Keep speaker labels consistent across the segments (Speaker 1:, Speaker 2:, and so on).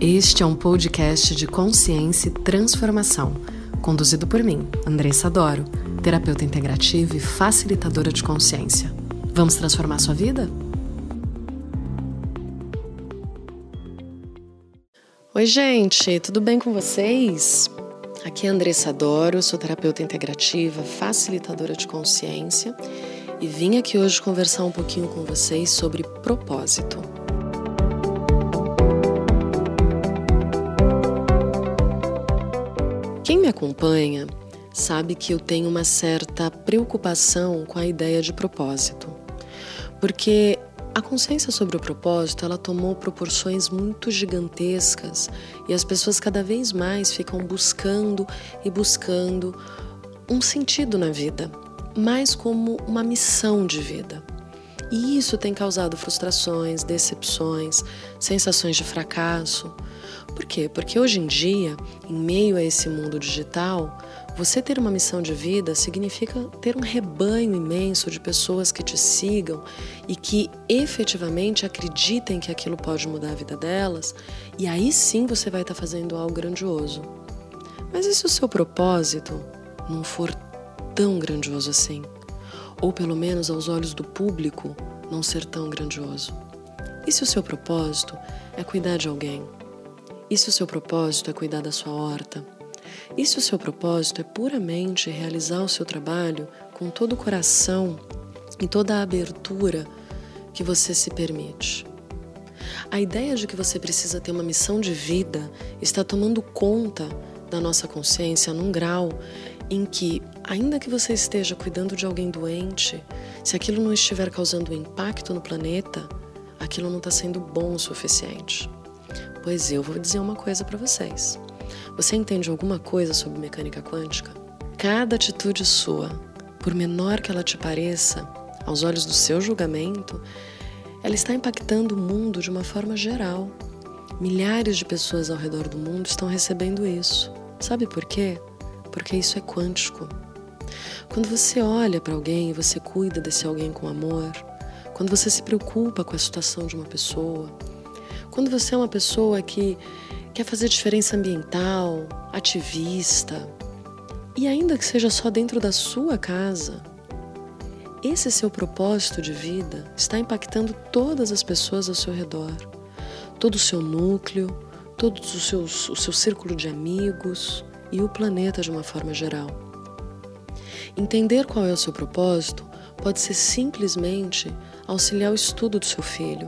Speaker 1: Este é um podcast de consciência e transformação, conduzido por mim, Andressa Doro, terapeuta integrativa e facilitadora de consciência. Vamos transformar sua vida? Oi, gente, tudo bem com vocês? Aqui é Andressa Doro, sou terapeuta integrativa, facilitadora de consciência e vim aqui hoje conversar um pouquinho com vocês sobre propósito. Acompanha sabe que eu tenho uma certa preocupação com a ideia de propósito, porque a consciência sobre o propósito ela tomou proporções muito gigantescas e as pessoas cada vez mais ficam buscando e buscando um sentido na vida, mais como uma missão de vida. E isso tem causado frustrações, decepções, sensações de fracasso. Por quê? Porque hoje em dia, em meio a esse mundo digital, você ter uma missão de vida significa ter um rebanho imenso de pessoas que te sigam e que efetivamente acreditem que aquilo pode mudar a vida delas, e aí sim você vai estar fazendo algo grandioso. Mas e se o seu propósito não for tão grandioso assim. Ou pelo menos aos olhos do público, não ser tão grandioso. E se o seu propósito é cuidar de alguém? E se o seu propósito é cuidar da sua horta? E se o seu propósito é puramente realizar o seu trabalho com todo o coração e toda a abertura que você se permite? A ideia de que você precisa ter uma missão de vida está tomando conta da nossa consciência num grau em que, ainda que você esteja cuidando de alguém doente, se aquilo não estiver causando impacto no planeta, aquilo não está sendo bom o suficiente. Pois eu vou dizer uma coisa para vocês. Você entende alguma coisa sobre mecânica quântica? Cada atitude sua, por menor que ela te pareça, aos olhos do seu julgamento, ela está impactando o mundo de uma forma geral. Milhares de pessoas ao redor do mundo estão recebendo isso. Sabe por quê? Porque isso é quântico. Quando você olha para alguém e você cuida desse alguém com amor, quando você se preocupa com a situação de uma pessoa, quando você é uma pessoa que quer fazer diferença ambiental, ativista, e ainda que seja só dentro da sua casa, esse seu propósito de vida está impactando todas as pessoas ao seu redor, todo o seu núcleo, todo o seu, o seu círculo de amigos, e o planeta de uma forma geral. Entender qual é o seu propósito pode ser simplesmente auxiliar o estudo do seu filho.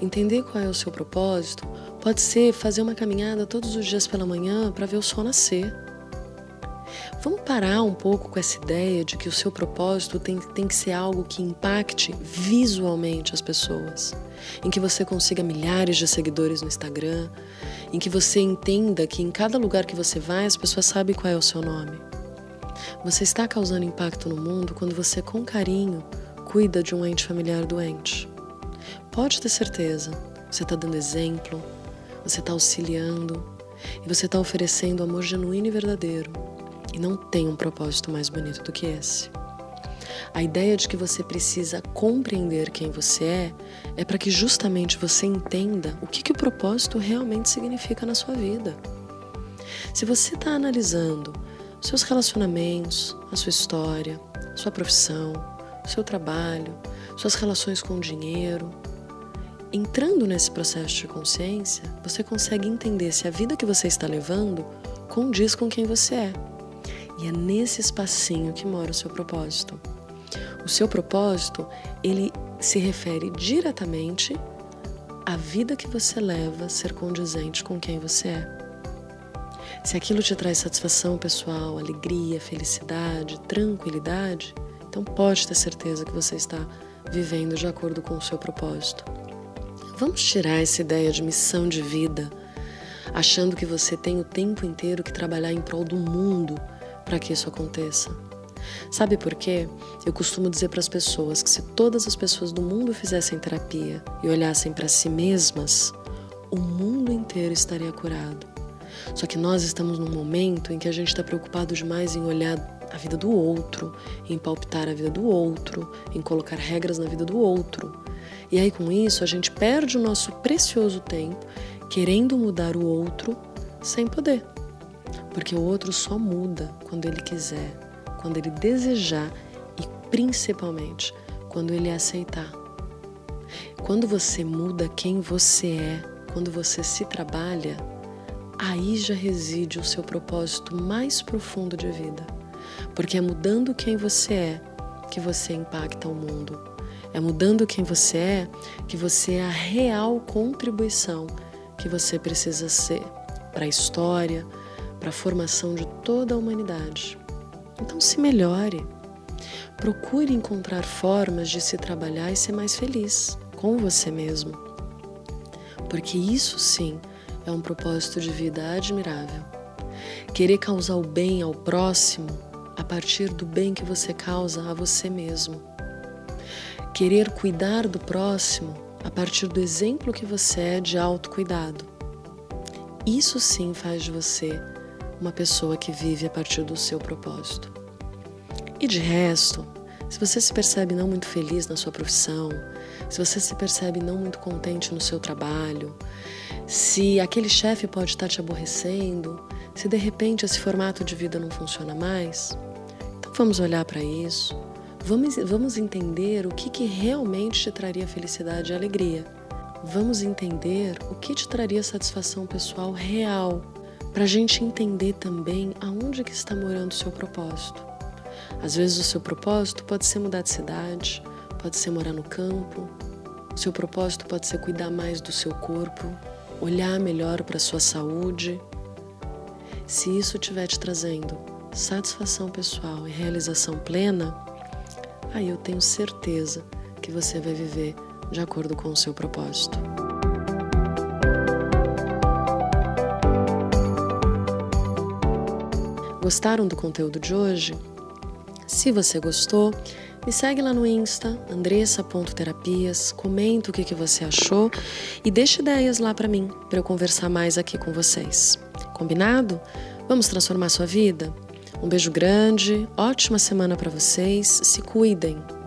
Speaker 1: Entender qual é o seu propósito pode ser fazer uma caminhada todos os dias pela manhã para ver o sol nascer. Vamos parar um pouco com essa ideia de que o seu propósito tem, tem que ser algo que impacte visualmente as pessoas, em que você consiga milhares de seguidores no Instagram, em que você entenda que em cada lugar que você vai as pessoas sabem qual é o seu nome. Você está causando impacto no mundo quando você, com carinho, cuida de um ente familiar doente. Pode ter certeza, você está dando exemplo, você está auxiliando e você está oferecendo amor genuíno e verdadeiro e não tem um propósito mais bonito do que esse. A ideia de que você precisa compreender quem você é é para que justamente você entenda o que, que o propósito realmente significa na sua vida. Se você está analisando seus relacionamentos, a sua história, sua profissão, seu trabalho, suas relações com o dinheiro, entrando nesse processo de consciência, você consegue entender se a vida que você está levando condiz com quem você é. E é nesse espacinho que mora o seu propósito. O seu propósito, ele se refere diretamente à vida que você leva ser condizente com quem você é. Se aquilo te traz satisfação pessoal, alegria, felicidade, tranquilidade, então pode ter certeza que você está vivendo de acordo com o seu propósito. Vamos tirar essa ideia de missão de vida, achando que você tem o tempo inteiro que trabalhar em prol do mundo para que isso aconteça. Sabe por quê? Eu costumo dizer para as pessoas que se todas as pessoas do mundo fizessem terapia e olhassem para si mesmas, o mundo inteiro estaria curado. Só que nós estamos num momento em que a gente está preocupado demais em olhar a vida do outro, em palpitar a vida do outro, em colocar regras na vida do outro. E aí com isso a gente perde o nosso precioso tempo querendo mudar o outro sem poder. Porque o outro só muda quando ele quiser, quando ele desejar e principalmente quando ele aceitar. Quando você muda quem você é, quando você se trabalha, aí já reside o seu propósito mais profundo de vida. Porque é mudando quem você é que você impacta o mundo. É mudando quem você é que você é a real contribuição que você precisa ser para a história, para a formação de toda a humanidade. Então se melhore. Procure encontrar formas de se trabalhar e ser mais feliz com você mesmo. Porque isso sim é um propósito de vida admirável. Querer causar o bem ao próximo a partir do bem que você causa a você mesmo. Querer cuidar do próximo a partir do exemplo que você é de autocuidado. Isso sim faz de você uma pessoa que vive a partir do seu propósito. E de resto, se você se percebe não muito feliz na sua profissão, se você se percebe não muito contente no seu trabalho, se aquele chefe pode estar te aborrecendo, se de repente esse formato de vida não funciona mais, então vamos olhar para isso, vamos, vamos entender o que, que realmente te traria felicidade e alegria. Vamos entender o que te traria satisfação pessoal real, para a gente entender também aonde que está morando o seu propósito. Às vezes o seu propósito pode ser mudar de cidade, pode ser morar no campo, o seu propósito pode ser cuidar mais do seu corpo, olhar melhor para a sua saúde. Se isso estiver te trazendo satisfação pessoal e realização plena, aí eu tenho certeza que você vai viver de acordo com o seu propósito. Gostaram do conteúdo de hoje? Se você gostou, me segue lá no Insta, andressa.terapias, comenta o que, que você achou e deixe ideias lá para mim, para eu conversar mais aqui com vocês. Combinado? Vamos transformar sua vida? Um beijo grande, ótima semana para vocês, se cuidem!